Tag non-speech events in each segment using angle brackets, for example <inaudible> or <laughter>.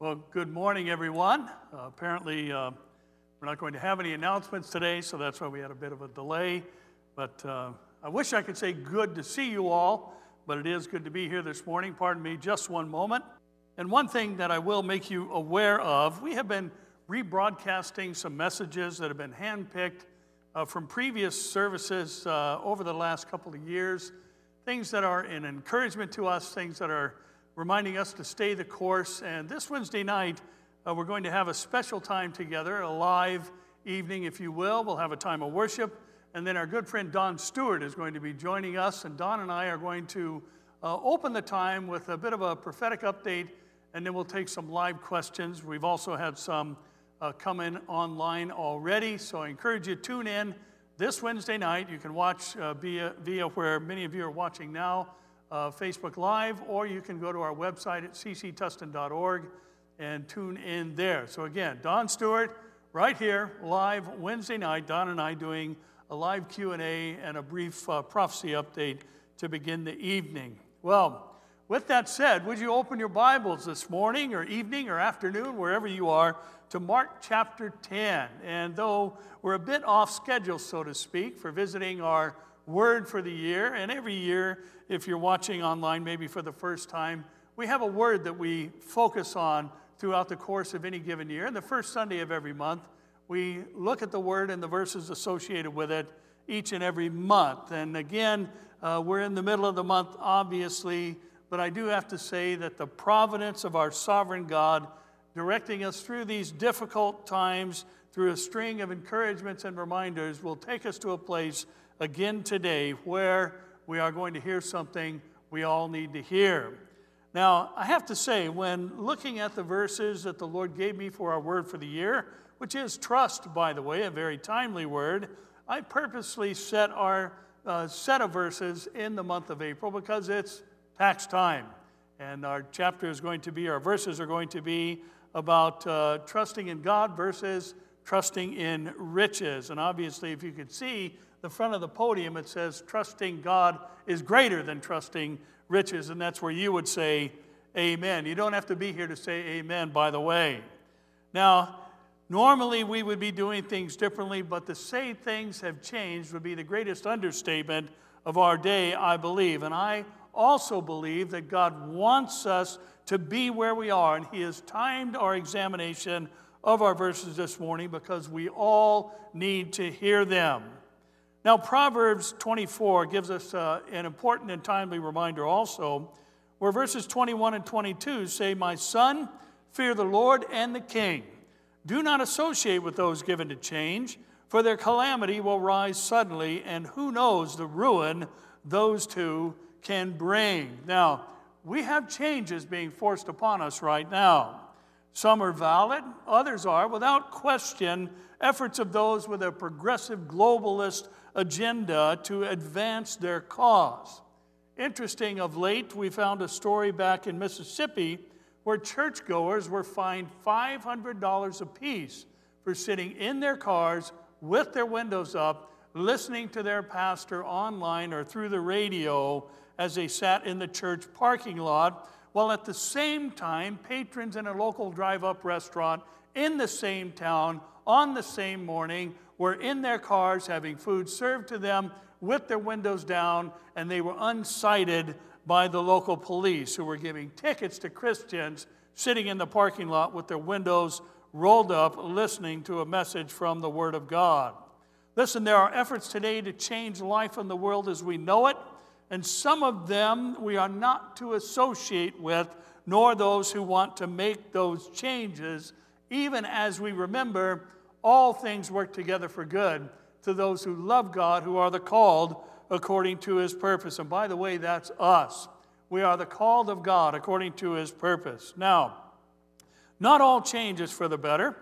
Well, good morning, everyone. Uh, apparently, uh, we're not going to have any announcements today, so that's why we had a bit of a delay. But uh, I wish I could say good to see you all, but it is good to be here this morning. Pardon me just one moment. And one thing that I will make you aware of we have been rebroadcasting some messages that have been handpicked uh, from previous services uh, over the last couple of years, things that are an encouragement to us, things that are reminding us to stay the course. And this Wednesday night, uh, we're going to have a special time together, a live evening, if you will. We'll have a time of worship. And then our good friend Don Stewart is going to be joining us. And Don and I are going to uh, open the time with a bit of a prophetic update, and then we'll take some live questions. We've also had some uh, come in online already, so I encourage you to tune in this Wednesday night. You can watch uh, via, via where many of you are watching now uh, Facebook Live, or you can go to our website at cctustin.org and tune in there. So again, Don Stewart, right here, live Wednesday night. Don and I doing a live Q&A and a brief uh, prophecy update to begin the evening. Well, with that said, would you open your Bibles this morning or evening or afternoon, wherever you are, to Mark chapter 10. And though we're a bit off schedule, so to speak, for visiting our word for the year, and every year if you're watching online, maybe for the first time, we have a word that we focus on throughout the course of any given year. And the first Sunday of every month, we look at the word and the verses associated with it each and every month. And again, uh, we're in the middle of the month, obviously, but I do have to say that the providence of our sovereign God directing us through these difficult times through a string of encouragements and reminders will take us to a place again today where we are going to hear something we all need to hear. Now, I have to say, when looking at the verses that the Lord gave me for our word for the year, which is trust, by the way, a very timely word, I purposely set our uh, set of verses in the month of April because it's tax time. And our chapter is going to be, our verses are going to be about uh, trusting in God versus trusting in riches. And obviously, if you could see, the front of the podium, it says, Trusting God is greater than trusting riches. And that's where you would say, Amen. You don't have to be here to say amen, by the way. Now, normally we would be doing things differently, but to say things have changed would be the greatest understatement of our day, I believe. And I also believe that God wants us to be where we are, and He has timed our examination of our verses this morning because we all need to hear them. Now, Proverbs 24 gives us uh, an important and timely reminder also, where verses 21 and 22 say, My son, fear the Lord and the king. Do not associate with those given to change, for their calamity will rise suddenly, and who knows the ruin those two can bring. Now, we have changes being forced upon us right now. Some are valid, others are, without question, efforts of those with a progressive globalist agenda to advance their cause. Interesting, of late, we found a story back in Mississippi where churchgoers were fined $500 apiece for sitting in their cars with their windows up, listening to their pastor online or through the radio as they sat in the church parking lot, while at the same time, patrons in a local drive up restaurant in the same town on the same morning were in their cars having food served to them with their windows down, and they were uncited by the local police who were giving tickets to Christians sitting in the parking lot with their windows rolled up, listening to a message from the Word of God. Listen, there are efforts today to change life in the world as we know it, and some of them we are not to associate with, nor those who want to make those changes, even as we remember all things work together for good to those who love God, who are the called according to his purpose. And by the way, that's us. We are the called of God according to his purpose. Now, not all changes for the better,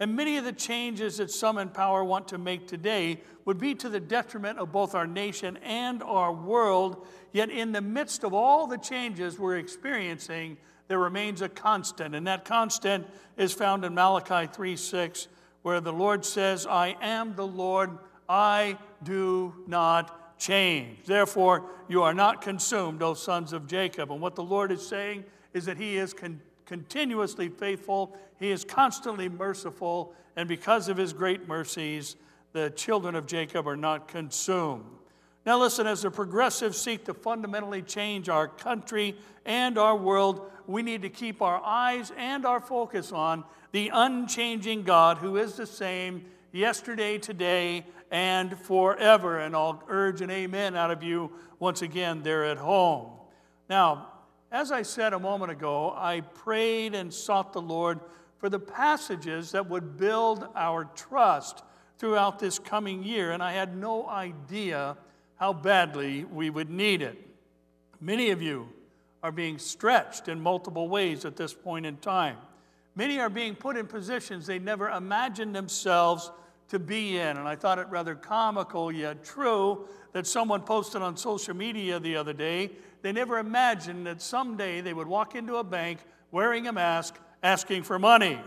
and many of the changes that some in power want to make today would be to the detriment of both our nation and our world. Yet, in the midst of all the changes we're experiencing, there remains a constant, and that constant is found in Malachi 3 6 where the Lord says, I am the Lord, I do not change. Therefore, you are not consumed, O sons of Jacob. And what the Lord is saying is that He is con- continuously faithful, He is constantly merciful, and because of His great mercies, the children of Jacob are not consumed. Now, listen, as the progressives seek to fundamentally change our country and our world, we need to keep our eyes and our focus on the unchanging God who is the same yesterday, today, and forever. And I'll urge an amen out of you once again there at home. Now, as I said a moment ago, I prayed and sought the Lord for the passages that would build our trust throughout this coming year, and I had no idea how badly we would need it. Many of you are being stretched in multiple ways at this point in time. Many are being put in positions they never imagined themselves to be in. And I thought it rather comical yet true that someone posted on social media the other day. They never imagined that someday they would walk into a bank wearing a mask asking for money.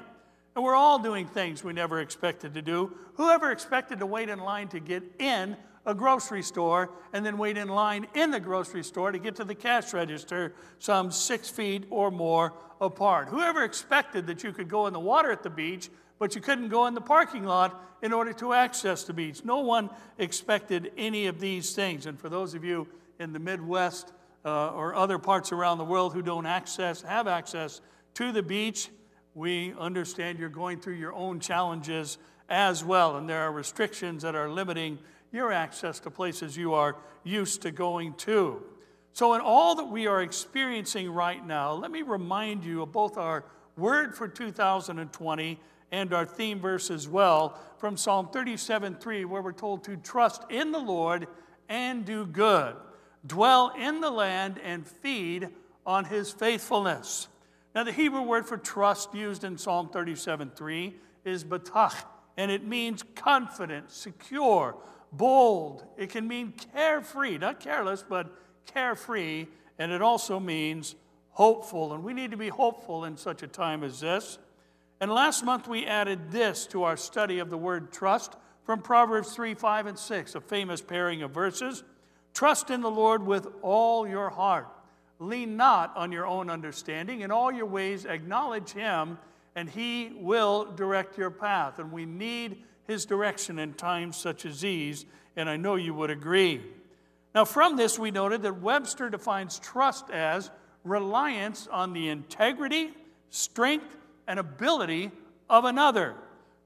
And we're all doing things we never expected to do. Whoever expected to wait in line to get in a grocery store and then wait in line in the grocery store to get to the cash register some six feet or more apart? Whoever expected that you could go in the water at the beach but you couldn't go in the parking lot in order to access the beach. No one expected any of these things. And for those of you in the Midwest uh, or other parts around the world who don't access, have access to the beach, we understand you're going through your own challenges as well. And there are restrictions that are limiting your access to places you are used to going to. So, in all that we are experiencing right now, let me remind you of both our word for 2020 and our theme verse as well from Psalm 37 3, where we're told to trust in the Lord and do good, dwell in the land and feed on his faithfulness. Now, the Hebrew word for trust used in Psalm 37 3 is batach, and it means confident, secure, bold. It can mean carefree, not careless, but carefree, and it also means hopeful. And we need to be hopeful in such a time as this. And last month we added this to our study of the word trust from Proverbs 3, 5, and 6, a famous pairing of verses. Trust in the Lord with all your heart. Lean not on your own understanding. In all your ways, acknowledge Him, and He will direct your path. And we need His direction in times such as these, and I know you would agree. Now, from this, we noted that Webster defines trust as reliance on the integrity, strength, and ability of another.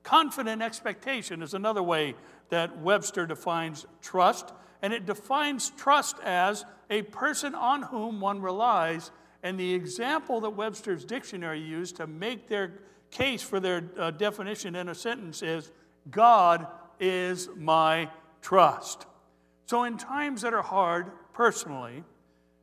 Confident expectation is another way that Webster defines trust, and it defines trust as a person on whom one relies. And the example that Webster's dictionary used to make their case for their uh, definition in a sentence is God is my trust. So, in times that are hard personally,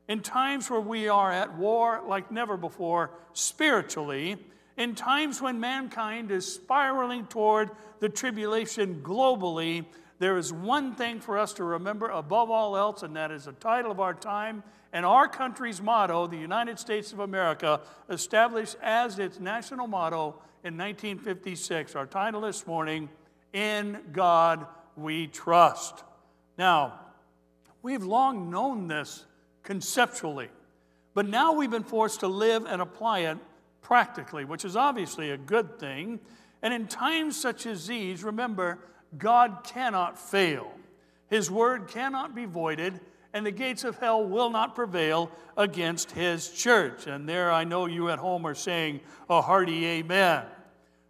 in times where we are at war like never before spiritually, in times when mankind is spiraling toward the tribulation globally, there is one thing for us to remember above all else, and that is the title of our time and our country's motto, the United States of America, established as its national motto in 1956. Our title this morning, In God We Trust. Now, we've long known this conceptually, but now we've been forced to live and apply it practically, which is obviously a good thing. And in times such as these, remember, God cannot fail. His word cannot be voided, and the gates of hell will not prevail against his church. And there I know you at home are saying a hearty amen.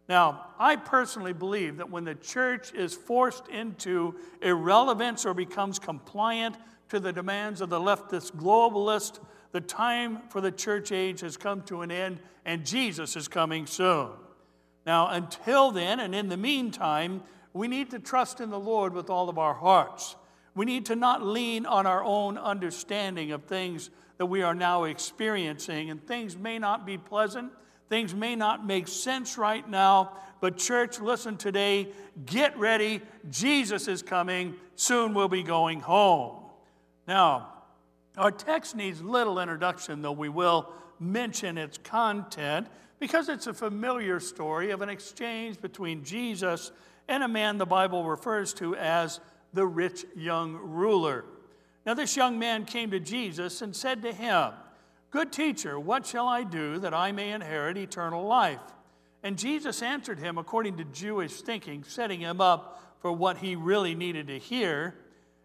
Now, I personally believe that when the church is forced into irrelevance or becomes compliant to the demands of the leftist globalist, the time for the church age has come to an end and Jesus is coming soon. Now, until then, and in the meantime, we need to trust in the Lord with all of our hearts. We need to not lean on our own understanding of things that we are now experiencing, and things may not be pleasant. Things may not make sense right now, but church, listen today. Get ready. Jesus is coming. Soon we'll be going home. Now, our text needs little introduction, though we will mention its content because it's a familiar story of an exchange between Jesus and a man the Bible refers to as the rich young ruler. Now, this young man came to Jesus and said to him, Good teacher, what shall I do that I may inherit eternal life? And Jesus answered him according to Jewish thinking, setting him up for what he really needed to hear.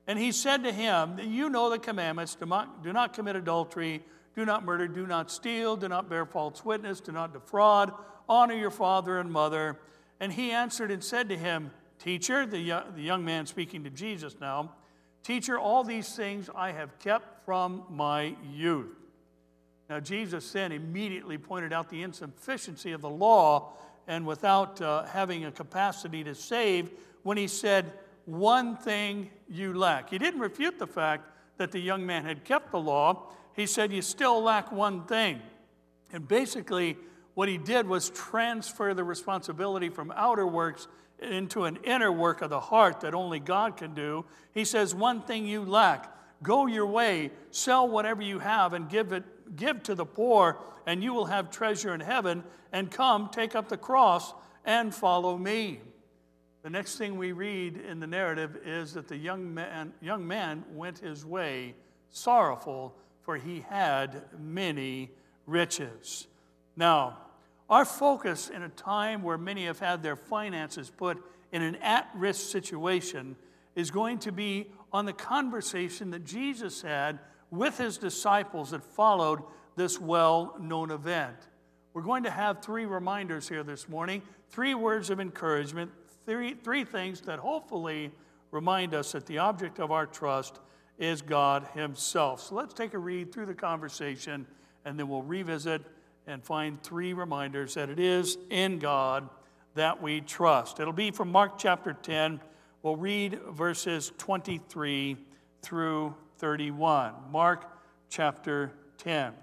And he said to him, You know the commandments do not, commit adultery, do not murder, do not steal, do not bear false witness, do not defraud, honor your father and mother. And he answered and said to him, Teacher, the, the young man speaking to Jesus now, Teacher, all these things I have kept from my youth. Now, Jesus then immediately pointed out the insufficiency of the law and without uh, having a capacity to save when he said, One thing you lack. He didn't refute the fact that the young man had kept the law. He said, You still lack one thing. And basically, what he did was transfer the responsibility from outer works into an inner work of the heart that only God can do. He says, One thing you lack. Go your way, sell whatever you have, and give it give to the poor, and you will have treasure in heaven, and come, take up the cross, and follow me. The next thing we read in the narrative is that the young man, young man went his way sorrowful, for he had many riches. Now, our focus in a time where many have had their finances put in an at risk situation is going to be on the conversation that Jesus had with his disciples that followed this well known event. We're going to have three reminders here this morning, three words of encouragement, three, three things that hopefully remind us that the object of our trust is God Himself. So let's take a read through the conversation and then we'll revisit and find three reminders that it is in God that we trust. It'll be from Mark chapter 10. We'll read verses 23 through 31. Mark chapter 10.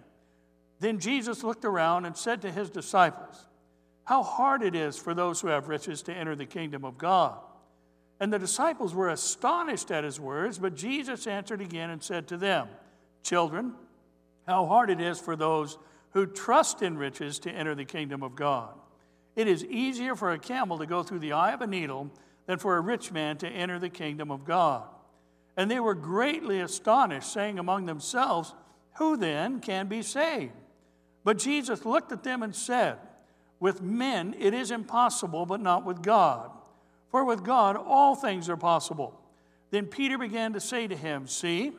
Then Jesus looked around and said to his disciples, How hard it is for those who have riches to enter the kingdom of God. And the disciples were astonished at his words, but Jesus answered again and said to them, Children, how hard it is for those who trust in riches to enter the kingdom of God. It is easier for a camel to go through the eye of a needle than for a rich man to enter the kingdom of God. And they were greatly astonished, saying among themselves, Who then can be saved? But Jesus looked at them and said, With men it is impossible, but not with God. For with God all things are possible. Then Peter began to say to him, See,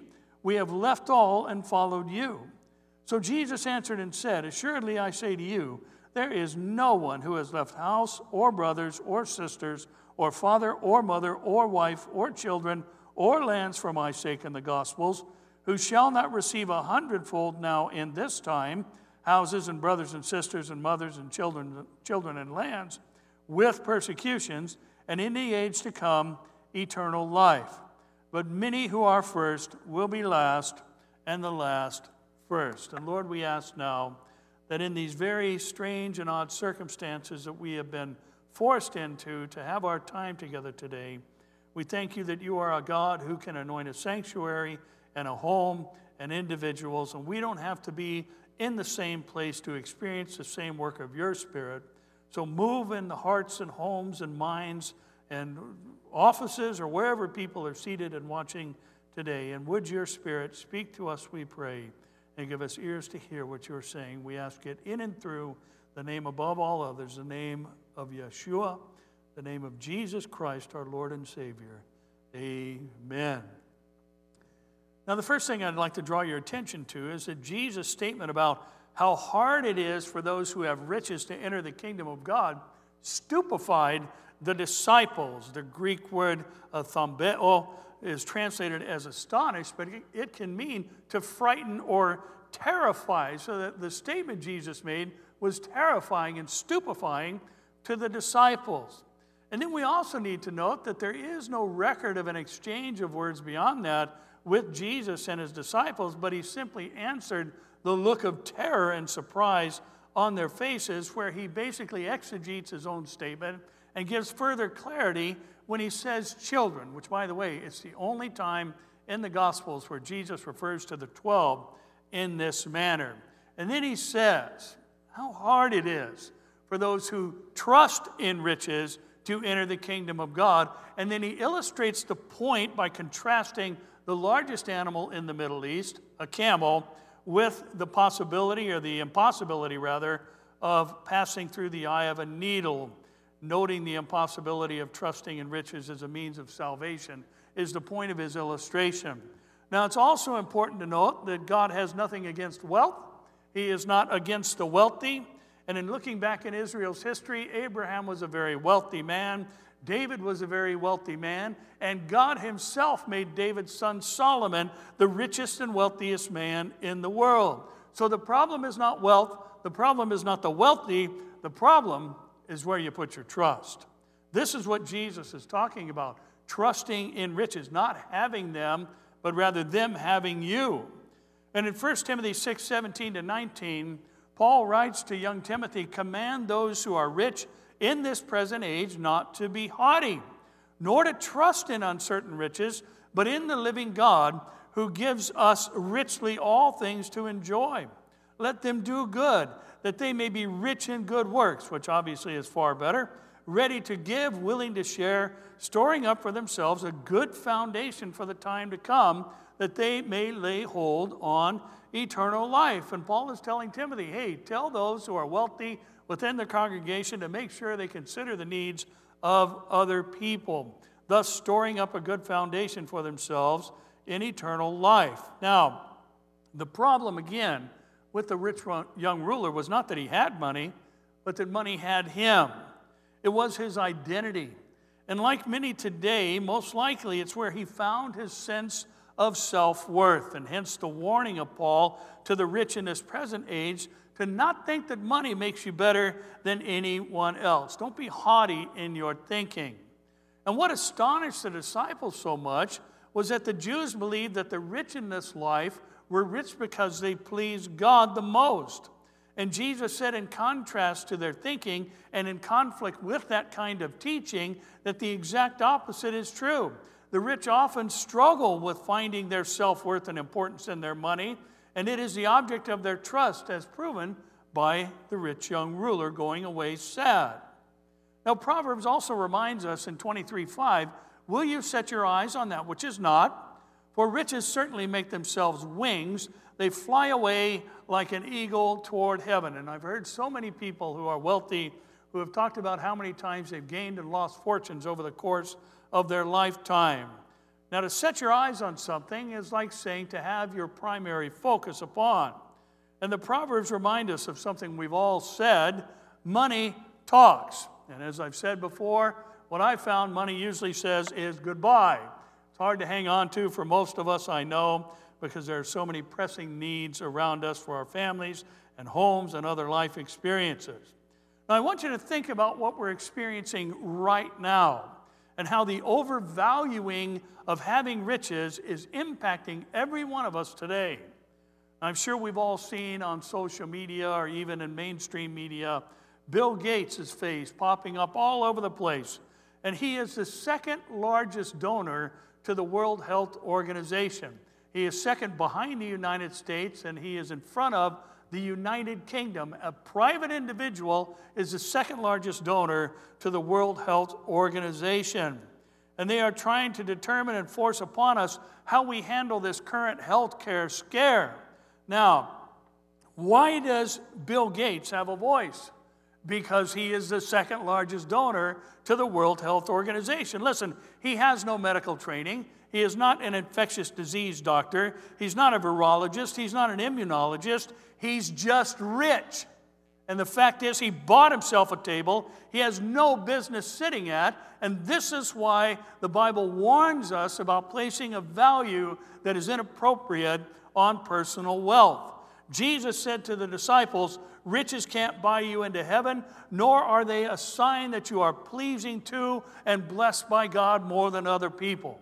we have left all and followed you. So Jesus answered and said, Assuredly I say to you, there is no one who has left house or brothers or sisters or father or mother or wife or children or lands for my sake in the Gospels, who shall not receive a hundredfold now in this time houses and brothers and sisters and mothers and children, children and lands with persecutions, and in the age to come, eternal life. But many who are first will be last, and the last first. And Lord, we ask now that in these very strange and odd circumstances that we have been forced into to have our time together today, we thank you that you are a God who can anoint a sanctuary and a home and individuals, and we don't have to be in the same place to experience the same work of your Spirit. So move in the hearts and homes and minds and offices or wherever people are seated and watching today. And would your Spirit speak to us, we pray, and give us ears to hear what you're saying. We ask it in and through the name above all others, the name of Yeshua the name of Jesus Christ, our Lord and Savior. Amen. Now, the first thing I'd like to draw your attention to is that Jesus' statement about how hard it is for those who have riches to enter the kingdom of God stupefied the disciples. The Greek word uh, thambeo is translated as astonished, but it can mean to frighten or terrify. So that the statement Jesus made was terrifying and stupefying to the disciples. And then we also need to note that there is no record of an exchange of words beyond that with Jesus and his disciples, but he simply answered the look of terror and surprise on their faces, where he basically exegetes his own statement and gives further clarity when he says children, which, by the way, it's the only time in the Gospels where Jesus refers to the 12 in this manner. And then he says how hard it is for those who trust in riches to enter the kingdom of God. And then he illustrates the point by contrasting the largest animal in the Middle East, a camel, with the possibility, or the impossibility rather, of passing through the eye of a needle, noting the impossibility of trusting in riches as a means of salvation, is the point of his illustration. Now, it's also important to note that God has nothing against wealth. He is not against the wealthy. And in looking back in Israel's history, Abraham was a very wealthy man. David was a very wealthy man, and God Himself made David's son Solomon the richest and wealthiest man in the world. So the problem is not wealth, the problem is not the wealthy, the problem is where you put your trust. This is what Jesus is talking about trusting in riches, not having them, but rather them having you. And in 1 Timothy 6 17 to 19, Paul writes to young Timothy, Command those who are rich in this present age not to be haughty, nor to trust in uncertain riches, but in the living God who gives us richly all things to enjoy. Let them do good, that they may be rich in good works, which obviously is far better, ready to give, willing to share, storing up for themselves a good foundation for the time to come, that they may lay hold on eternal life. And Paul is telling Timothy, hey, tell those who are wealthy within the congregation to make sure they consider the needs of other people, thus storing up a good foundation for themselves in eternal life. Now, the problem again with the rich young ruler was not that he had money, but that money had him. It was his identity. And like many today, most likely it's where he found his sense of self worth. And hence the warning of Paul to the rich in this present age to not think that money makes you better than anyone else. Don't be haughty in your thinking. And what astonished the disciples so much was that the Jews believed that the rich in this life were rich because they pleased God the most. And Jesus said, in contrast to their thinking and in conflict with that kind of teaching, that the exact opposite is true. The rich often struggle with finding their self worth and importance in their money and it is the object of their trust, as proven by the rich young ruler going away sad. Now, Proverbs also reminds us in 23 5 Will you set your eyes on that which is not? For riches certainly make themselves wings. They fly away like an eagle toward heaven. And I've heard so many people who are wealthy who have talked about how many times they've gained and lost fortunes over the course of their lifetime. Now, to set your eyes on something is like saying to have your primary focus upon. And the Proverbs remind us of something we've all said money talks. And as I've said before, what I found money usually says is goodbye. It's hard to hang on to for most of us, I know, because there are so many pressing needs around us for our families and homes and other life experiences. Now, I want you to think about what we're experiencing right now and how the overvaluing of having riches is impacting every one of us today. I'm sure we've all seen on social media or even in mainstream media Bill Gates' face popping up all over the place. And he is the second largest donor to the World Health Organization. He is second behind the United States, and he is in front of the United Kingdom. A private individual is the second largest donor to the World Health Organization. And they are trying to determine and force upon us how we handle this current health care scare. Now, why does Bill Gates have a voice? Because he is the second largest donor to the World Health Organization. Listen, he has no medical training. He is not an infectious disease doctor. He's not a virologist. He's not an immunologist. He's just rich. And the fact is, he bought himself a table he has no business sitting at. And this is why the Bible warns us about placing a value that is inappropriate on personal wealth. Jesus said to the disciples, Riches can't buy you into heaven, nor are they a sign that you are pleasing to and blessed by God more than other people.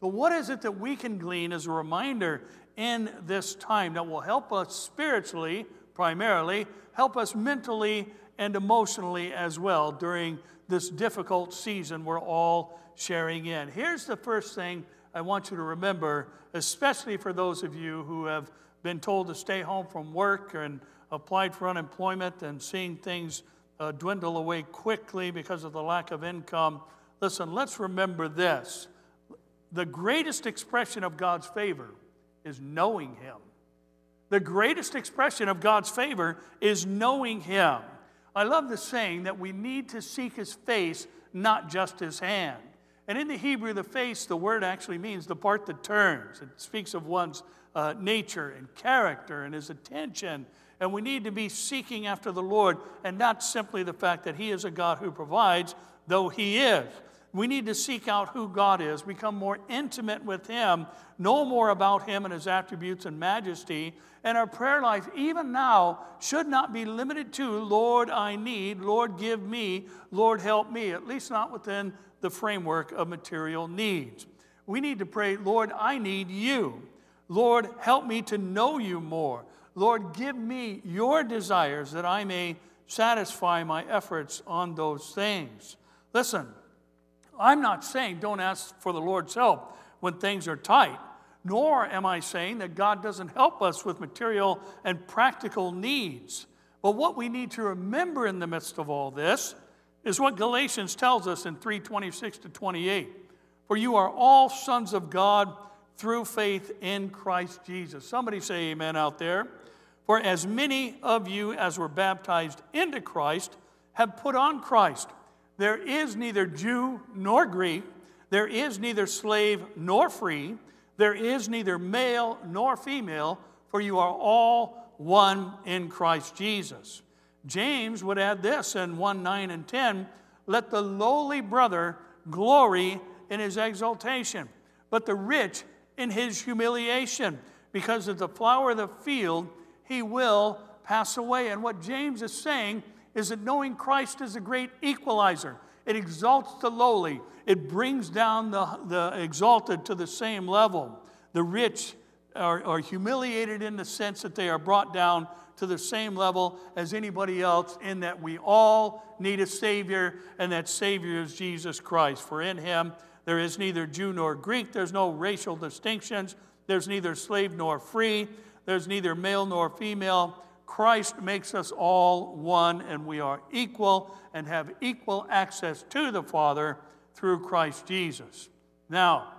So, what is it that we can glean as a reminder in this time that will help us spiritually, primarily, help us mentally and emotionally as well during this difficult season we're all sharing in. Here's the first thing I want you to remember, especially for those of you who have been told to stay home from work and applied for unemployment and seeing things uh, dwindle away quickly because of the lack of income. Listen, let's remember this. The greatest expression of God's favor is knowing Him. The greatest expression of God's favor is knowing Him. I love the saying that we need to seek His face, not just His hand. And in the Hebrew, the face, the word actually means the part that turns. It speaks of one's uh, nature and character and his attention. And we need to be seeking after the Lord and not simply the fact that He is a God who provides, though He is. We need to seek out who God is, become more intimate with Him, know more about Him and His attributes and majesty. And our prayer life, even now, should not be limited to, Lord, I need, Lord, give me, Lord, help me, at least not within the framework of material needs. We need to pray, Lord, I need you. Lord, help me to know you more. Lord, give me your desires that I may satisfy my efforts on those things. Listen, I'm not saying don't ask for the Lord's help when things are tight, nor am I saying that God doesn't help us with material and practical needs. But what we need to remember in the midst of all this is what Galatians tells us in 3:26 to 28. For you are all sons of God through faith in Christ Jesus. Somebody say amen out there. For as many of you as were baptized into Christ have put on Christ. There is neither Jew nor Greek, there is neither slave nor free, there is neither male nor female, for you are all one in Christ Jesus. James would add this in 1 9 and 10 let the lowly brother glory in his exaltation, but the rich in his humiliation, because of the flower of the field he will pass away. And what James is saying is that knowing Christ is a great equalizer. It exalts the lowly, it brings down the, the exalted to the same level. The rich are, are humiliated in the sense that they are brought down to the same level as anybody else, in that we all need a Savior, and that Savior is Jesus Christ. For in Him there is neither Jew nor Greek, there's no racial distinctions, there's neither slave nor free, there's neither male nor female Christ makes us all one, and we are equal and have equal access to the Father through Christ Jesus. Now,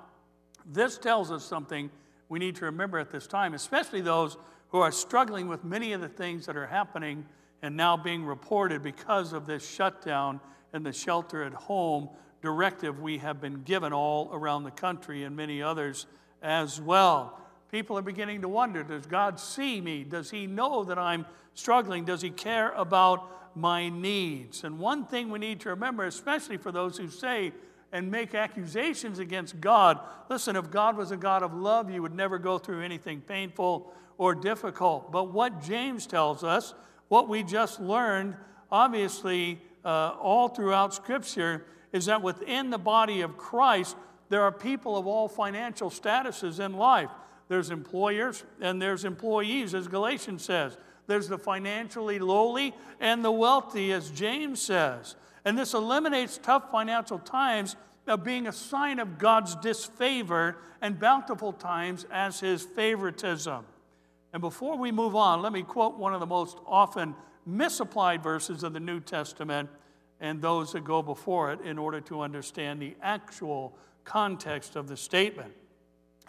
this tells us something we need to remember at this time, especially those who are struggling with many of the things that are happening and now being reported because of this shutdown and the shelter at home directive we have been given all around the country and many others as well. People are beginning to wonder Does God see me? Does He know that I'm struggling? Does He care about my needs? And one thing we need to remember, especially for those who say and make accusations against God listen, if God was a God of love, you would never go through anything painful or difficult. But what James tells us, what we just learned, obviously, uh, all throughout Scripture, is that within the body of Christ, there are people of all financial statuses in life. There's employers and there's employees, as Galatians says. There's the financially lowly and the wealthy, as James says. And this eliminates tough financial times of being a sign of God's disfavor and bountiful times as his favoritism. And before we move on, let me quote one of the most often misapplied verses of the New Testament and those that go before it in order to understand the actual context of the statement.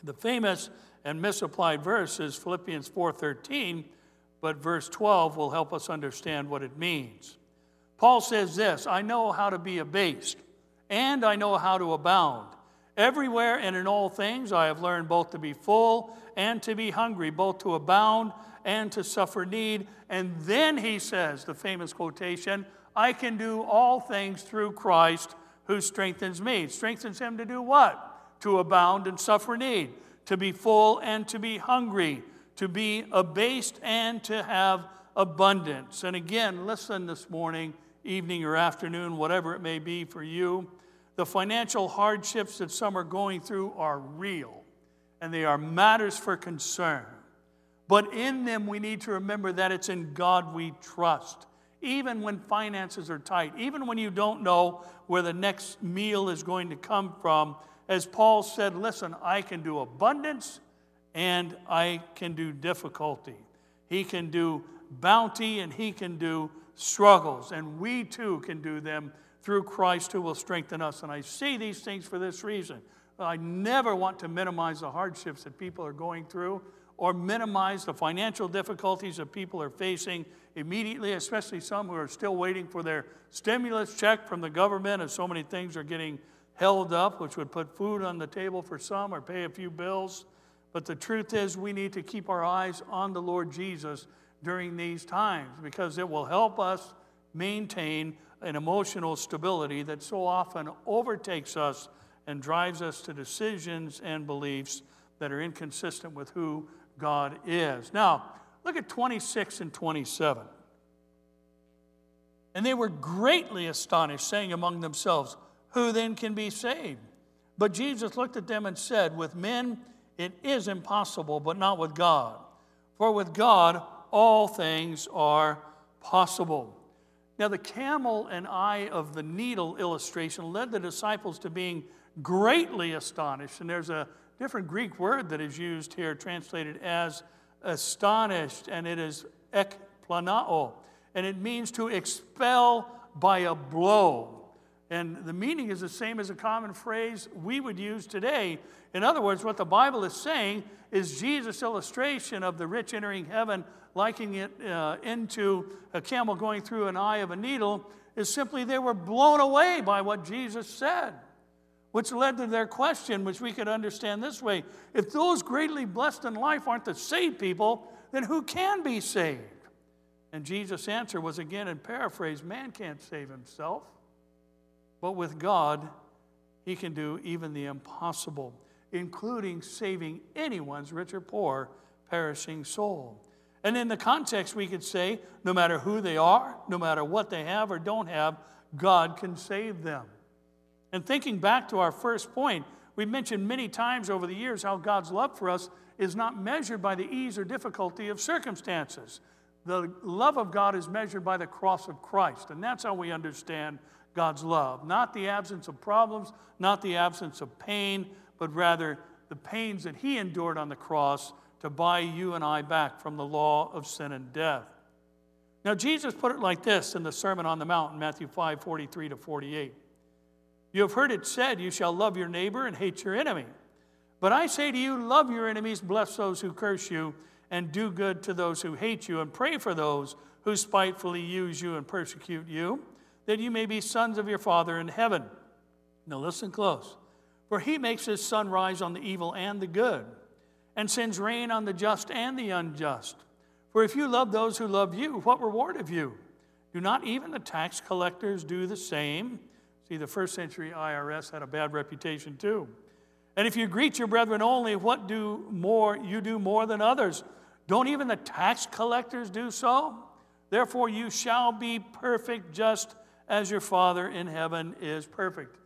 The famous and misapplied verse is Philippians 4:13, but verse 12 will help us understand what it means. Paul says this, I know how to be abased, and I know how to abound. Everywhere and in all things I have learned both to be full and to be hungry, both to abound and to suffer need. And then he says, the famous quotation, I can do all things through Christ who strengthens me. Strengthens him to do what? To abound and suffer need to be full and to be hungry, to be abased and to have abundance. And again, listen this morning, evening, or afternoon, whatever it may be for you. The financial hardships that some are going through are real and they are matters for concern. But in them, we need to remember that it's in God we trust. Even when finances are tight, even when you don't know where the next meal is going to come from, as Paul said, listen, I can do abundance and I can do difficulty. He can do bounty and he can do struggles. And we too can do them through Christ who will strengthen us. And I see these things for this reason. I never want to minimize the hardships that people are going through or minimize the financial difficulties that people are facing immediately, especially some who are still waiting for their stimulus check from the government, as so many things are getting held up, which would put food on the table for some or pay a few bills. But the truth is, we need to keep our eyes on the Lord Jesus during these times because it will help us maintain an emotional stability that so often overtakes us and drives us to decisions and beliefs that are inconsistent with who God is. Now, look at 26 and 27. And they were greatly astonished, saying among themselves, Who then can be saved? But Jesus looked at them and said, With men it is impossible, but not with God. For with God all things are possible. Now, the camel and eye of the needle illustration led the disciples to being greatly astonished. And there's a different Greek word that is used here, translated as astonished, and it is ekplanao. And it means to expel by a blow. And the meaning is the same as a common phrase we would use today. In other words, what the Bible is saying is Jesus' illustration of the rich entering heaven, likening it uh, into a camel going through an eye of a needle, is simply they were blown away by what Jesus said. Which led to their question, which we could understand this way if those greatly blessed in life aren't the saved people, then who can be saved? And Jesus' answer was again in paraphrase man can't save himself. But with God, He can do even the impossible, including saving anyone's rich or poor perishing soul. And in the context, we could say no matter who they are, no matter what they have or don't have, God can save them. And thinking back to our first point, we've mentioned many times over the years how God's love for us is not measured by the ease or difficulty of circumstances. The love of God is measured by the cross of Christ, and that's how we understand God's love. Not the absence of problems, not the absence of pain, but rather the pains that He endured on the cross to buy you and I back from the law of sin and death. Now, Jesus put it like this in the Sermon on the Mount in Matthew 5 43 to 48. You have heard it said, You shall love your neighbor and hate your enemy. But I say to you, love your enemies, bless those who curse you, and do good to those who hate you, and pray for those who spitefully use you and persecute you that you may be sons of your Father in heaven. Now listen close. For he makes his sun rise on the evil and the good, and sends rain on the just and the unjust. For if you love those who love you, what reward have you? Do not even the tax collectors do the same? See, the first century IRS had a bad reputation too. And if you greet your brethren only, what do more you do more than others? Don't even the tax collectors do so? Therefore you shall be perfect just as your Father in heaven is perfect.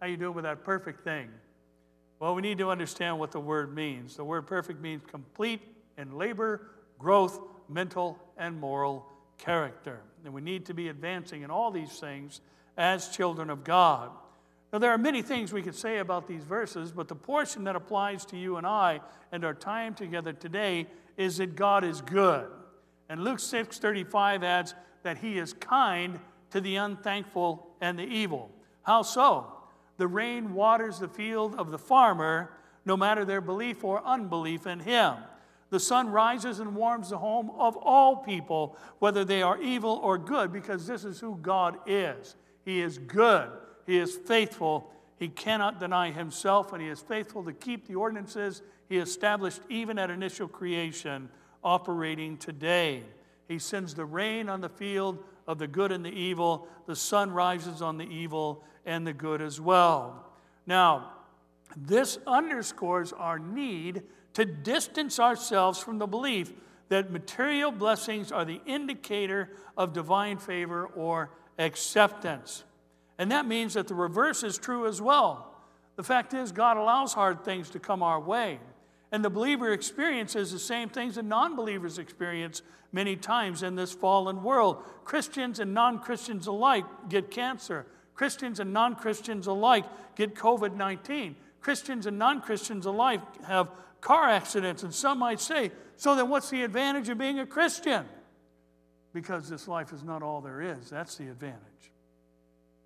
How you doing with that perfect thing? Well, we need to understand what the word means. The word perfect means complete in labor, growth, mental, and moral character. And we need to be advancing in all these things as children of God. Now, there are many things we could say about these verses, but the portion that applies to you and I and our time together today is that God is good. And Luke 6:35 adds that he is kind to the unthankful and the evil. How so? The rain waters the field of the farmer, no matter their belief or unbelief in him. The sun rises and warms the home of all people, whether they are evil or good, because this is who God is. He is good, He is faithful, He cannot deny Himself, and He is faithful to keep the ordinances He established even at initial creation, operating today. He sends the rain on the field of the good and the evil. The sun rises on the evil and the good as well. Now, this underscores our need to distance ourselves from the belief that material blessings are the indicator of divine favor or acceptance. And that means that the reverse is true as well. The fact is, God allows hard things to come our way. And the believer experiences the same things that non believers experience many times in this fallen world. Christians and non Christians alike get cancer. Christians and non Christians alike get COVID 19. Christians and non Christians alike have car accidents. And some might say, so then what's the advantage of being a Christian? Because this life is not all there is. That's the advantage.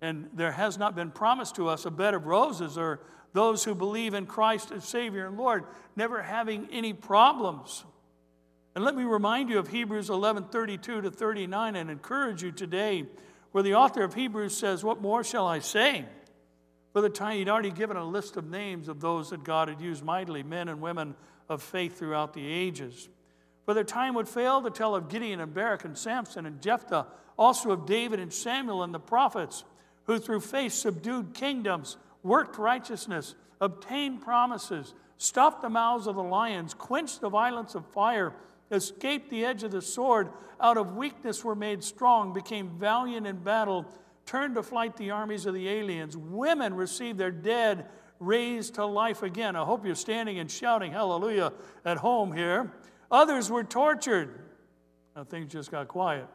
And there has not been promised to us a bed of roses or those who believe in Christ as Savior and Lord never having any problems. And let me remind you of Hebrews 11 32 to 39 and encourage you today, where the author of Hebrews says, What more shall I say? For the time he'd already given a list of names of those that God had used mightily, men and women of faith throughout the ages. For their time would fail to tell of Gideon and Barak and Samson and Jephthah, also of David and Samuel and the prophets, who through faith subdued kingdoms, worked righteousness, obtained promises, stopped the mouths of the lions, quenched the violence of fire, escaped the edge of the sword, out of weakness were made strong, became valiant in battle, turned to flight the armies of the aliens. Women received their dead raised to life again. I hope you're standing and shouting hallelujah at home here. Others were tortured. Now things just got quiet.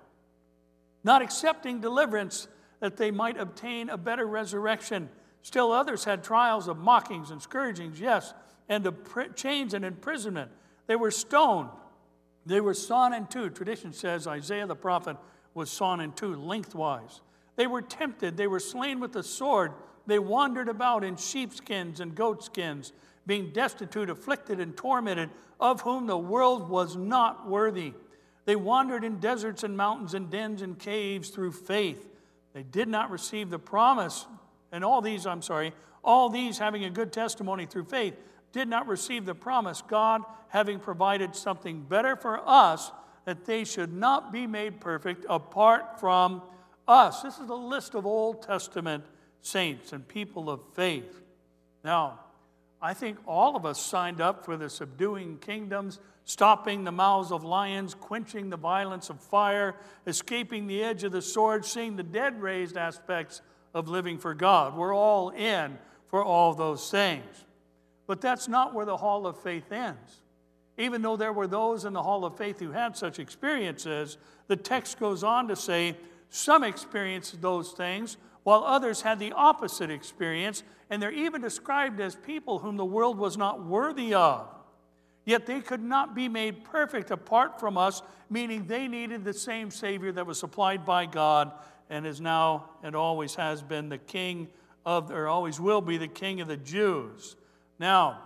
Not accepting deliverance that they might obtain a better resurrection. Still others had trials of mockings and scourgings, yes, and of chains and imprisonment. They were stoned. They were sawn in two. Tradition says Isaiah the prophet was sawn in two lengthwise. They were tempted. They were slain with the sword. They wandered about in sheepskins and goatskins, being destitute, afflicted, and tormented, of whom the world was not worthy. They wandered in deserts and mountains and dens and caves through faith. They did not receive the promise. And all these, I'm sorry, all these having a good testimony through faith, did not receive the promise, God having provided something better for us, that they should not be made perfect apart from us. This is a list of Old Testament saints and people of faith. Now, I think all of us signed up for the subduing kingdoms, stopping the mouths of lions, quenching the violence of fire, escaping the edge of the sword, seeing the dead raised aspects of living for God. We're all in for all those things. But that's not where the hall of faith ends. Even though there were those in the hall of faith who had such experiences, the text goes on to say some experienced those things, while others had the opposite experience, and they're even described as people whom the world was not worthy of. Yet they could not be made perfect apart from us, meaning they needed the same Savior that was supplied by God and is now and always has been the King of, or always will be the King of the Jews. Now,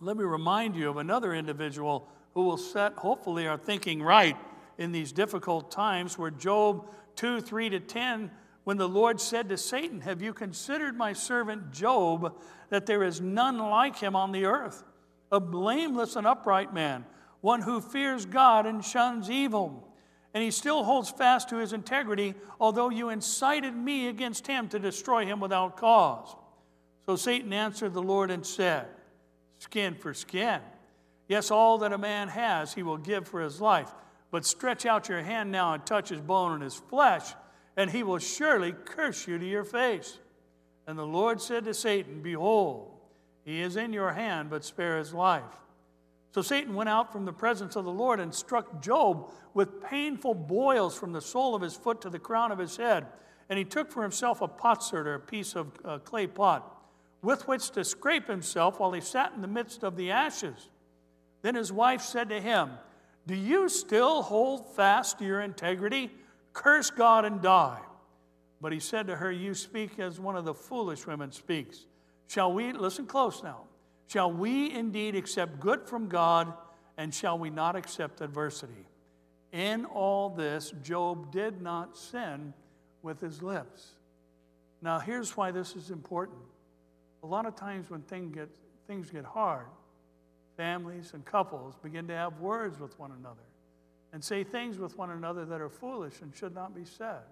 let me remind you of another individual who will set, hopefully, our thinking right in these difficult times, where Job 2 3 to 10 when the Lord said to Satan, Have you considered my servant Job, that there is none like him on the earth, a blameless and upright man, one who fears God and shuns evil? And he still holds fast to his integrity, although you incited me against him to destroy him without cause. So Satan answered the Lord and said, Skin for skin. Yes, all that a man has he will give for his life. But stretch out your hand now and touch his bone and his flesh and he will surely curse you to your face. And the Lord said to Satan, Behold, he is in your hand, but spare his life. So Satan went out from the presence of the Lord and struck Job with painful boils from the sole of his foot to the crown of his head. And he took for himself a potsherd or a piece of uh, clay pot with which to scrape himself while he sat in the midst of the ashes. Then his wife said to him, Do you still hold fast to your integrity? Curse God and die. But he said to her, You speak as one of the foolish women speaks. Shall we, listen close now, shall we indeed accept good from God, and shall we not accept adversity? In all this, Job did not sin with his lips. Now, here's why this is important. A lot of times when things get, things get hard, families and couples begin to have words with one another and say things with one another that are foolish and should not be said.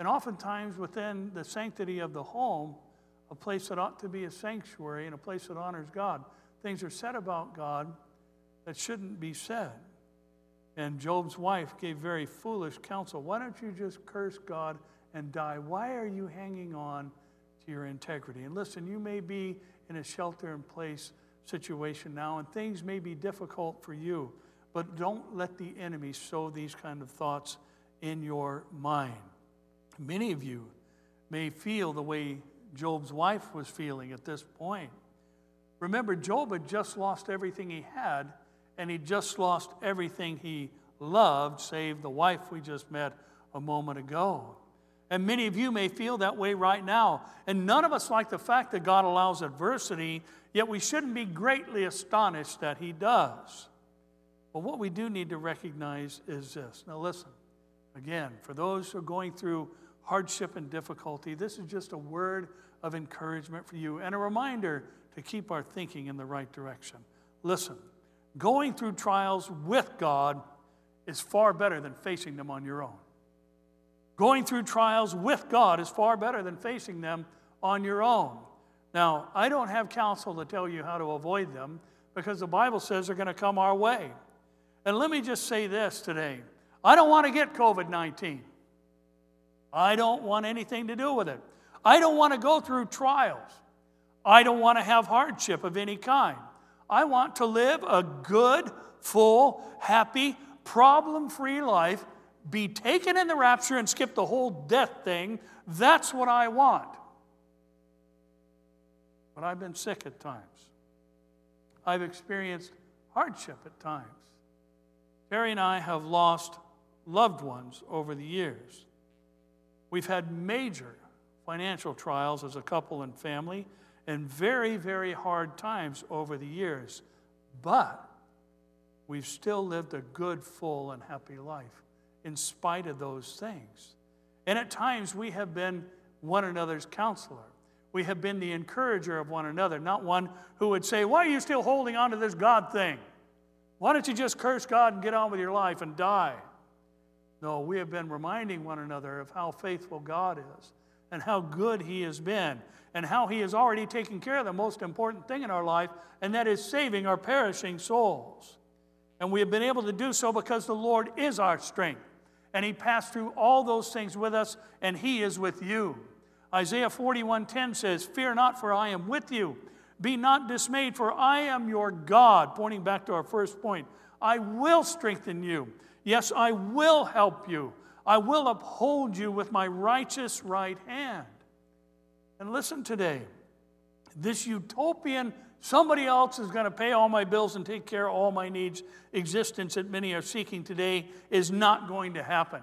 And oftentimes, within the sanctity of the home, a place that ought to be a sanctuary and a place that honors God, things are said about God that shouldn't be said. And Job's wife gave very foolish counsel. Why don't you just curse God and die? Why are you hanging on to your integrity? And listen, you may be in a shelter in place situation now, and things may be difficult for you. But don't let the enemy sow these kind of thoughts in your mind. Many of you may feel the way Job's wife was feeling at this point. Remember, Job had just lost everything he had, and he just lost everything he loved, save the wife we just met a moment ago. And many of you may feel that way right now. And none of us like the fact that God allows adversity, yet we shouldn't be greatly astonished that He does. But what we do need to recognize is this. Now, listen, again, for those who are going through hardship and difficulty, this is just a word of encouragement for you and a reminder to keep our thinking in the right direction. Listen, going through trials with God is far better than facing them on your own. Going through trials with God is far better than facing them on your own. Now, I don't have counsel to tell you how to avoid them because the Bible says they're going to come our way. And let me just say this today I don't want to get COVID 19. I don't want anything to do with it. I don't want to go through trials. I don't want to have hardship of any kind. I want to live a good, full, happy, problem free life, be taken in the rapture and skip the whole death thing. That's what I want. But I've been sick at times. I've experienced hardship at times. Terry and I have lost loved ones over the years. We've had major financial trials as a couple and family and very, very hard times over the years. But we've still lived a good, full, and happy life in spite of those things. And at times we have been one another's counselor. We have been the encourager of one another, not one who would say, Why are you still holding on to this God thing? Why don't you just curse God and get on with your life and die? No, we have been reminding one another of how faithful God is and how good He has been and how He has already taken care of the most important thing in our life, and that is saving our perishing souls. And we have been able to do so because the Lord is our strength. And He passed through all those things with us, and He is with you. Isaiah 41:10 says, Fear not, for I am with you. Be not dismayed, for I am your God. Pointing back to our first point, I will strengthen you. Yes, I will help you. I will uphold you with my righteous right hand. And listen today this utopian, somebody else is going to pay all my bills and take care of all my needs existence that many are seeking today is not going to happen.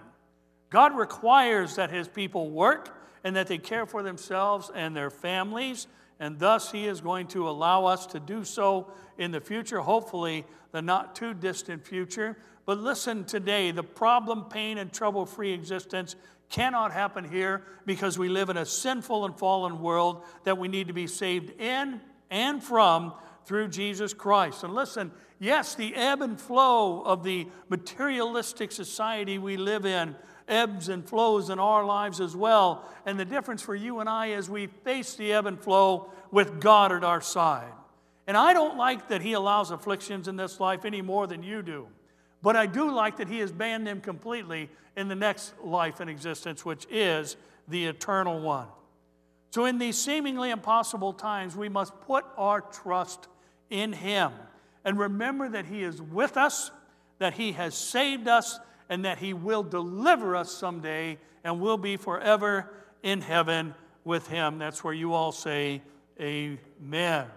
God requires that his people work and that they care for themselves and their families, and thus he is going to allow us to do so in the future, hopefully, the not too distant future. But listen today the problem, pain, and trouble free existence cannot happen here because we live in a sinful and fallen world that we need to be saved in and from through Jesus Christ. And listen, yes, the ebb and flow of the materialistic society we live in ebbs and flows in our lives as well. And the difference for you and I is we face the ebb and flow with God at our side. And I don't like that He allows afflictions in this life any more than you do. But I do like that he has banned them completely in the next life and existence, which is the eternal one. So, in these seemingly impossible times, we must put our trust in him and remember that he is with us, that he has saved us, and that he will deliver us someday and we'll be forever in heaven with him. That's where you all say, Amen.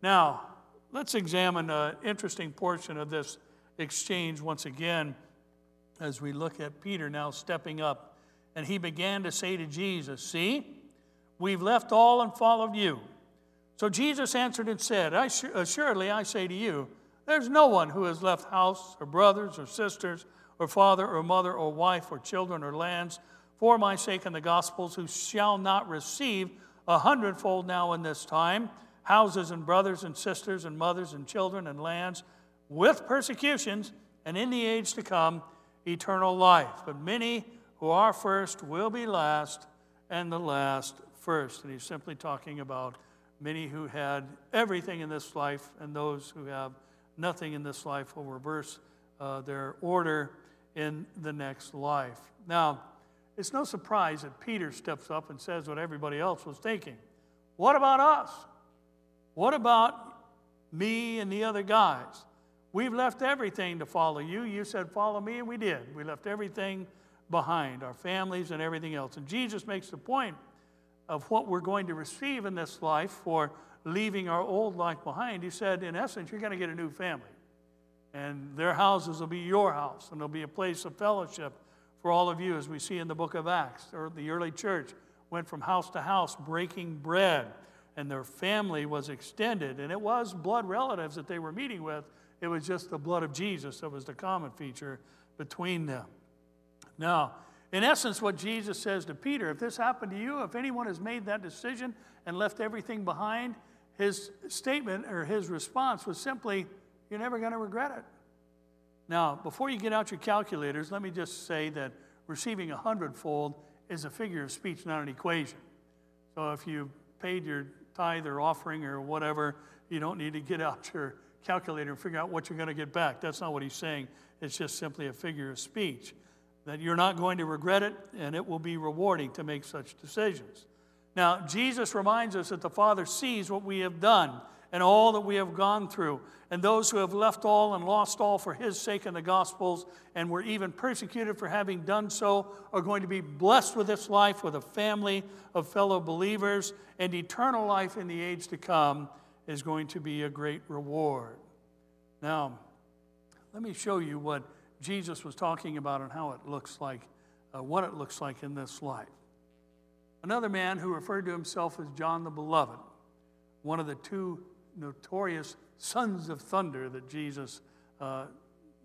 Now, let's examine an interesting portion of this exchange once again as we look at Peter now stepping up. And he began to say to Jesus, See, we've left all and followed you. So Jesus answered and said, Assuredly, uh, I say to you, there's no one who has left house or brothers or sisters or father or mother or wife or children or lands for my sake and the gospel's who shall not receive a hundredfold now in this time houses and brothers and sisters and mothers and children and lands with persecutions, and in the age to come, eternal life. But many who are first will be last, and the last first. And he's simply talking about many who had everything in this life, and those who have nothing in this life will reverse uh, their order in the next life. Now, it's no surprise that Peter steps up and says what everybody else was thinking. What about us? What about me and the other guys? We've left everything to follow you. You said, Follow me, and we did. We left everything behind, our families and everything else. And Jesus makes the point of what we're going to receive in this life for leaving our old life behind. He said, In essence, you're going to get a new family. And their houses will be your house, and there'll be a place of fellowship for all of you, as we see in the book of Acts. Or the early church went from house to house breaking bread, and their family was extended. And it was blood relatives that they were meeting with It was just the blood of Jesus that was the common feature between them. Now, in essence, what Jesus says to Peter if this happened to you, if anyone has made that decision and left everything behind, his statement or his response was simply, You're never going to regret it. Now, before you get out your calculators, let me just say that receiving a hundredfold is a figure of speech, not an equation. So if you paid your tithe or offering or whatever, you don't need to get out <laughs> your calculator and figure out what you're going to get back. That's not what he's saying. It's just simply a figure of speech. That you're not going to regret it, and it will be rewarding to make such decisions. Now, Jesus reminds us that the Father sees what we have done and all that we have gone through. And those who have left all and lost all for his sake in the Gospels and were even persecuted for having done so are going to be blessed with this life, with a family of fellow believers, and eternal life in the age to come is going to be a great reward. Now, let me show you what Jesus was talking about and how it looks like, uh, what it looks like in this life. Another man who referred to himself as John the Beloved, one of the two notorious sons of thunder that Jesus uh,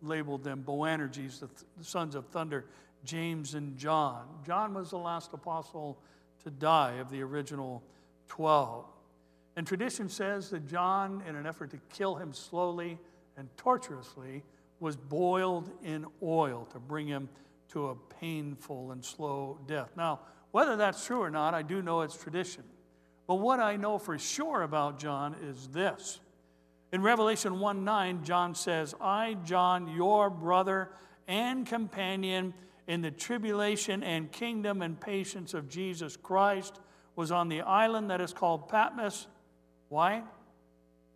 labeled them, Boanerges, the, th- the sons of thunder, James and John. John was the last apostle to die of the original 12. And tradition says that John, in an effort to kill him slowly and torturously, was boiled in oil to bring him to a painful and slow death. Now, whether that's true or not, I do know it's tradition. But what I know for sure about John is this. In Revelation 1 9, John says, I, John, your brother and companion in the tribulation and kingdom and patience of Jesus Christ, was on the island that is called Patmos. Why?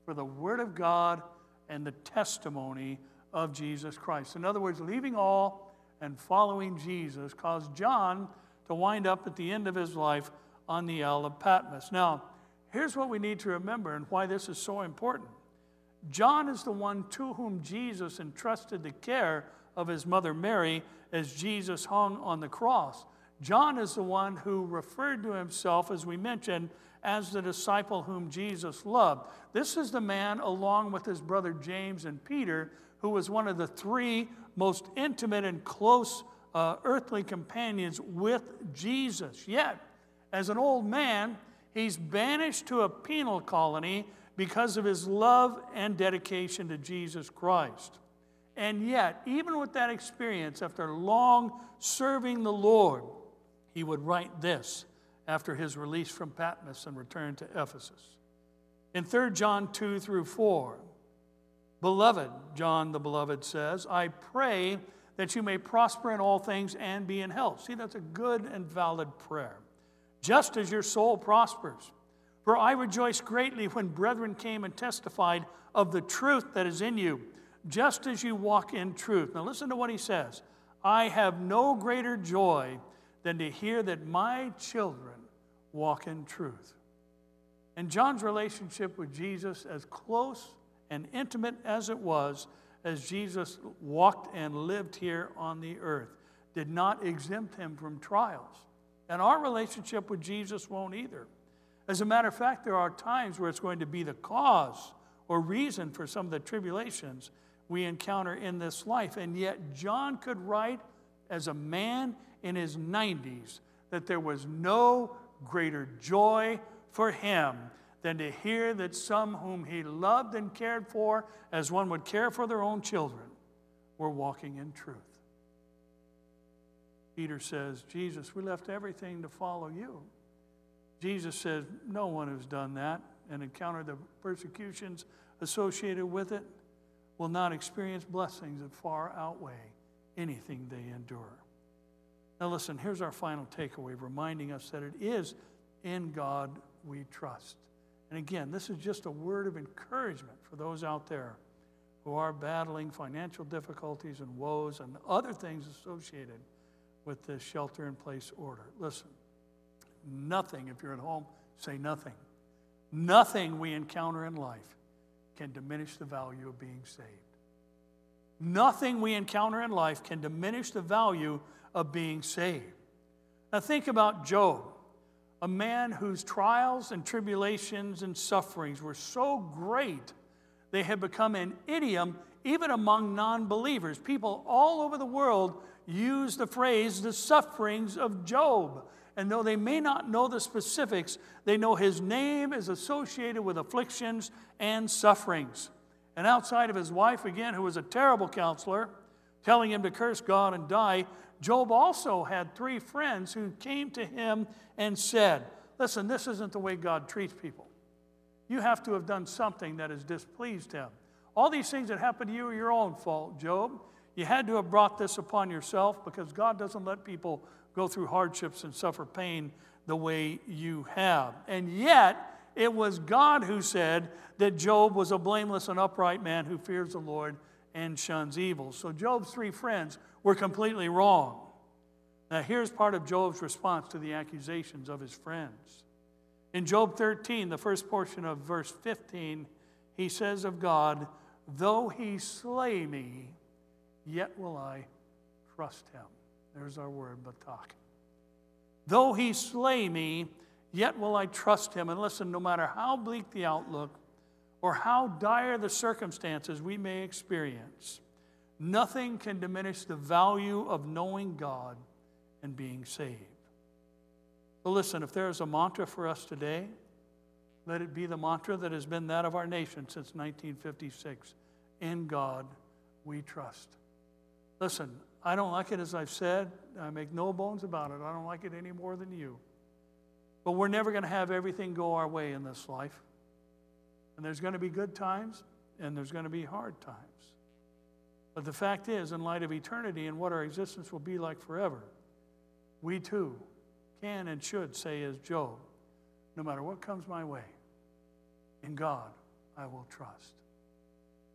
For the word of God and the testimony of Jesus Christ. In other words, leaving all and following Jesus caused John to wind up at the end of his life on the Isle of Patmos. Now, here's what we need to remember and why this is so important. John is the one to whom Jesus entrusted the care of his mother Mary as Jesus hung on the cross. John is the one who referred to himself, as we mentioned, as the disciple whom Jesus loved. This is the man, along with his brother James and Peter, who was one of the three most intimate and close uh, earthly companions with Jesus. Yet, as an old man, he's banished to a penal colony because of his love and dedication to Jesus Christ. And yet, even with that experience, after long serving the Lord, he would write this after his release from Patmos and return to Ephesus. In 3 John 2 through 4, Beloved, John the Beloved says, I pray that you may prosper in all things and be in health. See, that's a good and valid prayer just as your soul prospers. For I rejoiced greatly when brethren came and testified of the truth that is in you, just as you walk in truth. Now, listen to what he says I have no greater joy than to hear that my children walk in truth. And John's relationship with Jesus, as close and intimate as it was, as Jesus walked and lived here on the earth, did not exempt him from trials. And our relationship with Jesus won't either. As a matter of fact, there are times where it's going to be the cause or reason for some of the tribulations we encounter in this life. And yet, John could write as a man in his 90s that there was no greater joy for him than to hear that some whom he loved and cared for, as one would care for their own children, were walking in truth. Peter says, Jesus, we left everything to follow you. Jesus says, No one who's done that and encountered the persecutions associated with it will not experience blessings that far outweigh anything they endure. Now, listen, here's our final takeaway reminding us that it is in God we trust. And again, this is just a word of encouragement for those out there who are battling financial difficulties and woes and other things associated with this shelter in place order. Listen, nothing, if you're at home, say nothing. Nothing we encounter in life can diminish the value of being saved. Nothing we encounter in life can diminish the value of being saved. Now, think about Job, a man whose trials and tribulations and sufferings were so great they had become an idiom even among non believers. People all over the world use the phrase the sufferings of Job. And though they may not know the specifics, they know his name is associated with afflictions and sufferings. And outside of his wife, again, who was a terrible counselor, telling him to curse God and die, Job also had three friends who came to him and said, Listen, this isn't the way God treats people. You have to have done something that has displeased him. All these things that happened to you are your own fault, Job. You had to have brought this upon yourself because God doesn't let people go through hardships and suffer pain the way you have. And yet, it was God who said that Job was a blameless and upright man who fears the Lord and shuns evil. So Job's three friends were completely wrong. Now, here's part of Job's response to the accusations of his friends. In Job 13, the first portion of verse 15, he says of God, Though he slay me, yet will I trust him. There's our word, batach. Though he slay me, yet will I trust him. And listen, no matter how bleak the outlook or how dire the circumstances we may experience, nothing can diminish the value of knowing God and being saved. So, listen, if there is a mantra for us today, let it be the mantra that has been that of our nation since 1956 In God we trust. Listen, I don't like it as I've said. I make no bones about it. I don't like it any more than you. But we're never going to have everything go our way in this life. And there's going to be good times and there's going to be hard times. But the fact is, in light of eternity and what our existence will be like forever, we too can and should say, as Job, no matter what comes my way, in God I will trust.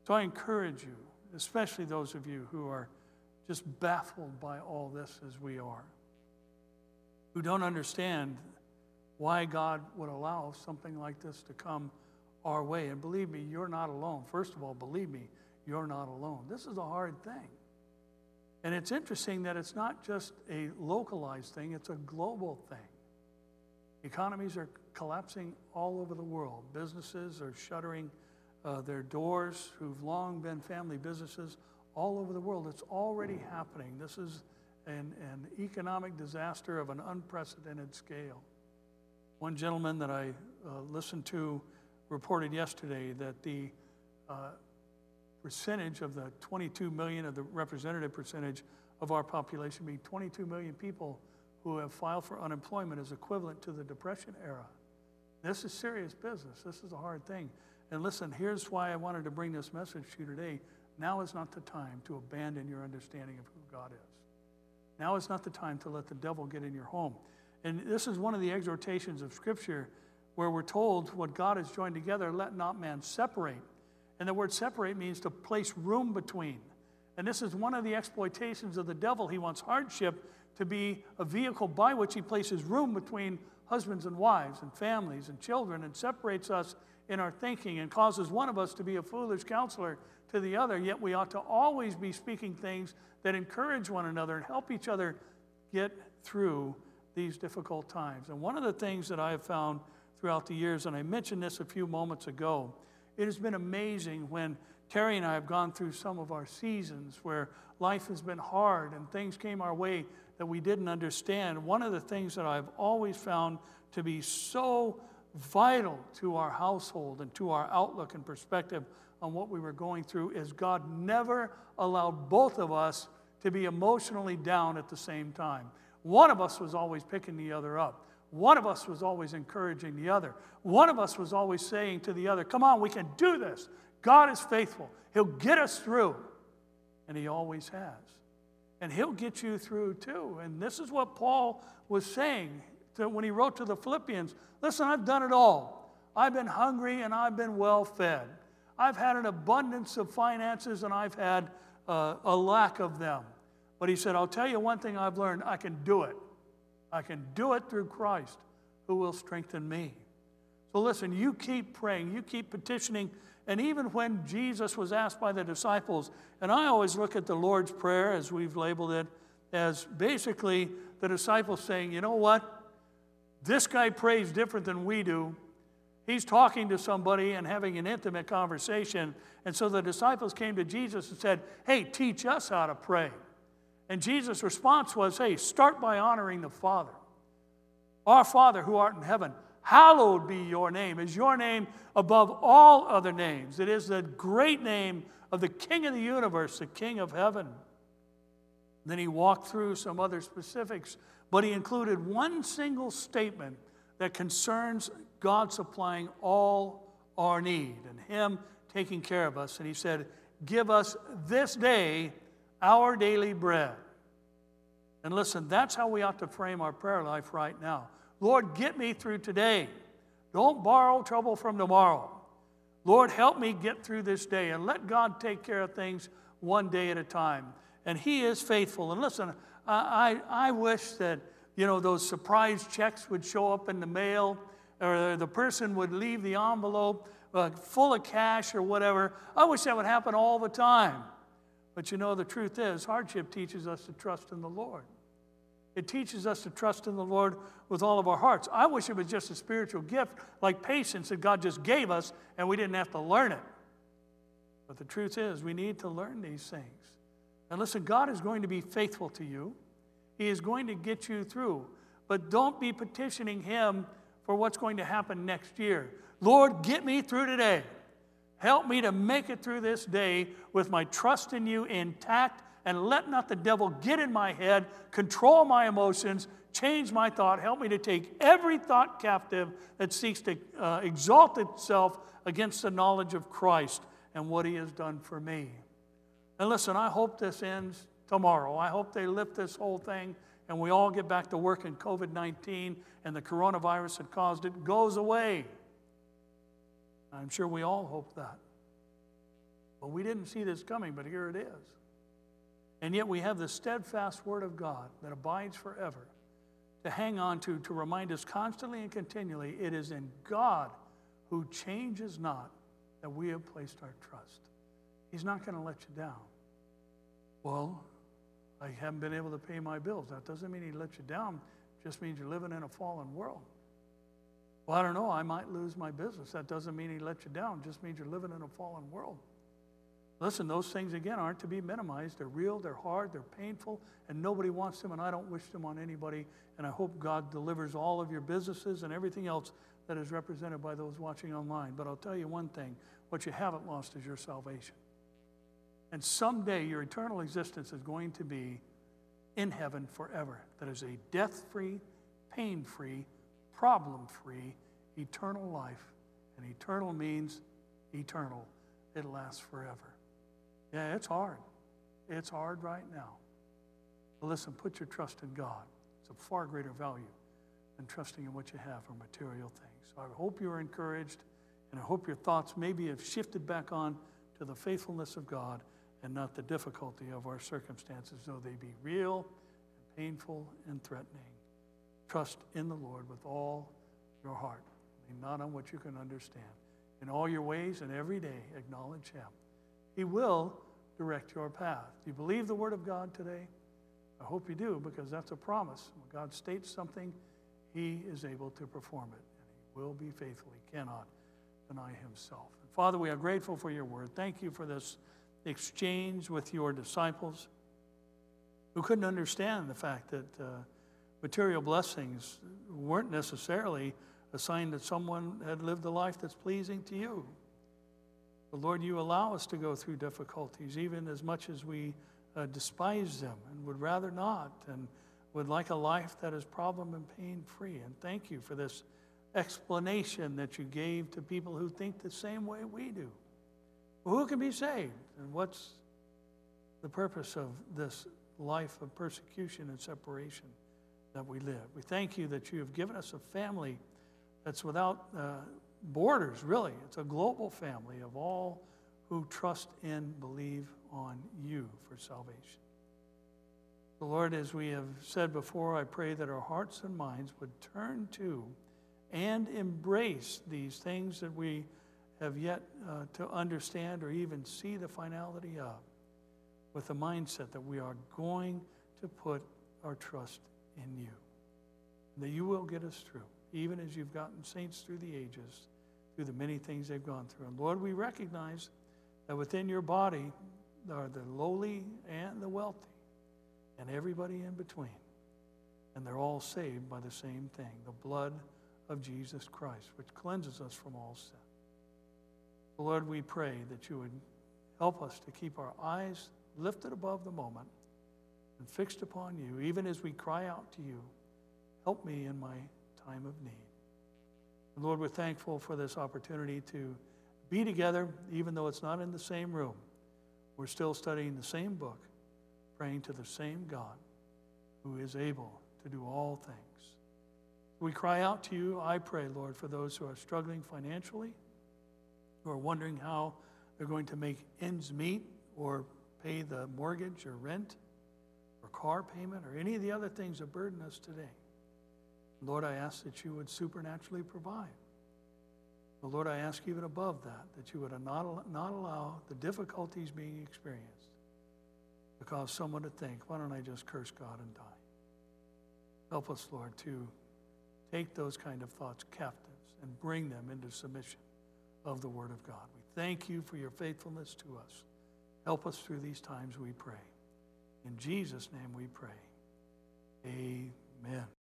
So I encourage you, especially those of you who are just baffled by all this as we are, who don't understand why God would allow something like this to come our way. And believe me, you're not alone. First of all, believe me, you're not alone. This is a hard thing. And it's interesting that it's not just a localized thing, it's a global thing. Economies are collapsing all over the world. Businesses are shuttering uh, their doors who've long been family businesses all over the world. It's already happening. This is an, an economic disaster of an unprecedented scale. One gentleman that I uh, listened to reported yesterday that the uh, percentage of the 22 million of the representative percentage of our population being 22 million people who have filed for unemployment is equivalent to the depression era this is serious business this is a hard thing and listen here's why i wanted to bring this message to you today now is not the time to abandon your understanding of who God is. Now is not the time to let the devil get in your home. And this is one of the exhortations of Scripture where we're told what God has joined together, let not man separate. And the word separate means to place room between. And this is one of the exploitations of the devil. He wants hardship to be a vehicle by which he places room between husbands and wives and families and children and separates us in our thinking and causes one of us to be a foolish counselor to the other, yet we ought to always be speaking things that encourage one another and help each other get through these difficult times. And one of the things that I have found throughout the years, and I mentioned this a few moments ago, it has been amazing when Terry and I have gone through some of our seasons where life has been hard and things came our way that we didn't understand. One of the things that I've always found to be so vital to our household and to our outlook and perspective on what we were going through is God never allowed both of us to be emotionally down at the same time. One of us was always picking the other up. One of us was always encouraging the other. One of us was always saying to the other, Come on, we can do this. God is faithful. He'll get us through. And He always has. And He'll get you through too. And this is what Paul was saying when he wrote to the Philippians Listen, I've done it all. I've been hungry and I've been well fed. I've had an abundance of finances and I've had uh, a lack of them. But he said, I'll tell you one thing I've learned I can do it. I can do it through Christ who will strengthen me. So listen, you keep praying, you keep petitioning. And even when Jesus was asked by the disciples, and I always look at the Lord's Prayer as we've labeled it, as basically the disciples saying, you know what? This guy prays different than we do. He's talking to somebody and having an intimate conversation. And so the disciples came to Jesus and said, Hey, teach us how to pray. And Jesus' response was, Hey, start by honoring the Father. Our Father who art in heaven, hallowed be your name. Is your name above all other names? It is the great name of the King of the universe, the King of heaven. Then he walked through some other specifics, but he included one single statement that concerns God supplying all our need and him taking care of us. And he said, Give us this day our daily bread. And listen, that's how we ought to frame our prayer life right now. Lord, get me through today. Don't borrow trouble from tomorrow. Lord, help me get through this day and let God take care of things one day at a time. And He is faithful. And listen, I, I, I wish that, you know, those surprise checks would show up in the mail or the person would leave the envelope uh, full of cash or whatever. I wish that would happen all the time. But you know, the truth is, hardship teaches us to trust in the Lord. It teaches us to trust in the Lord with all of our hearts. I wish it was just a spiritual gift like patience that God just gave us and we didn't have to learn it. But the truth is, we need to learn these things. And listen, God is going to be faithful to you, He is going to get you through. But don't be petitioning Him for what's going to happen next year. Lord, get me through today. Help me to make it through this day with my trust in you intact and let not the devil get in my head, control my emotions, change my thought. Help me to take every thought captive that seeks to uh, exalt itself against the knowledge of Christ and what he has done for me. And listen, I hope this ends tomorrow. I hope they lift this whole thing and we all get back to work and COVID 19 and the coronavirus that caused it goes away. I'm sure we all hope that. But we didn't see this coming, but here it is. And yet we have the steadfast Word of God that abides forever to hang on to, to remind us constantly and continually it is in God who changes not that we have placed our trust. He's not going to let you down. Well, I haven't been able to pay my bills. That doesn't mean He let you down, it just means you're living in a fallen world. Well, I don't know, I might lose my business. That doesn't mean He let you down, it just means you're living in a fallen world. Listen, those things, again, aren't to be minimized. They're real, they're hard, they're painful, and nobody wants them, and I don't wish them on anybody. And I hope God delivers all of your businesses and everything else that is represented by those watching online. But I'll tell you one thing what you haven't lost is your salvation. And someday your eternal existence is going to be in heaven forever. That is a death free, pain free, problem free, eternal life. And eternal means eternal, it lasts forever. Yeah, it's hard. It's hard right now. But listen, put your trust in God. It's a far greater value than trusting in what you have or material things. So I hope you're encouraged, and I hope your thoughts maybe have shifted back on to the faithfulness of God and not the difficulty of our circumstances, though they be real and painful and threatening. Trust in the Lord with all your heart, and not on what you can understand. In all your ways and every day, acknowledge Him. He will direct your path. Do you believe the Word of God today? I hope you do, because that's a promise. When God states something, He is able to perform it, and He will be faithful. He cannot deny Himself. And Father, we are grateful for your Word. Thank you for this exchange with your disciples who couldn't understand the fact that uh, material blessings weren't necessarily a sign that someone had lived a life that's pleasing to you. But Lord, you allow us to go through difficulties, even as much as we uh, despise them and would rather not, and would like a life that is problem and pain free. And thank you for this explanation that you gave to people who think the same way we do. Well, who can be saved? And what's the purpose of this life of persecution and separation that we live? We thank you that you have given us a family that's without. Uh, borders, really. It's a global family of all who trust and believe on you for salvation. The Lord, as we have said before, I pray that our hearts and minds would turn to and embrace these things that we have yet uh, to understand or even see the finality of, with the mindset that we are going to put our trust in you, that you will get us through even as you've gotten saints through the ages, through the many things they've gone through. And Lord, we recognize that within your body are the lowly and the wealthy, and everybody in between. And they're all saved by the same thing the blood of Jesus Christ, which cleanses us from all sin. Lord, we pray that you would help us to keep our eyes lifted above the moment and fixed upon you, even as we cry out to you, Help me in my time of need. And Lord, we're thankful for this opportunity to be together, even though it's not in the same room. We're still studying the same book, praying to the same God who is able to do all things. We cry out to you. I pray, Lord, for those who are struggling financially, who are wondering how they're going to make ends meet or pay the mortgage or rent or car payment or any of the other things that burden us today. Lord, I ask that you would supernaturally provide. But Lord, I ask even above that, that you would not, not allow the difficulties being experienced to cause someone to think, why don't I just curse God and die? Help us, Lord, to take those kind of thoughts captives and bring them into submission of the Word of God. We thank you for your faithfulness to us. Help us through these times, we pray. In Jesus' name we pray. Amen.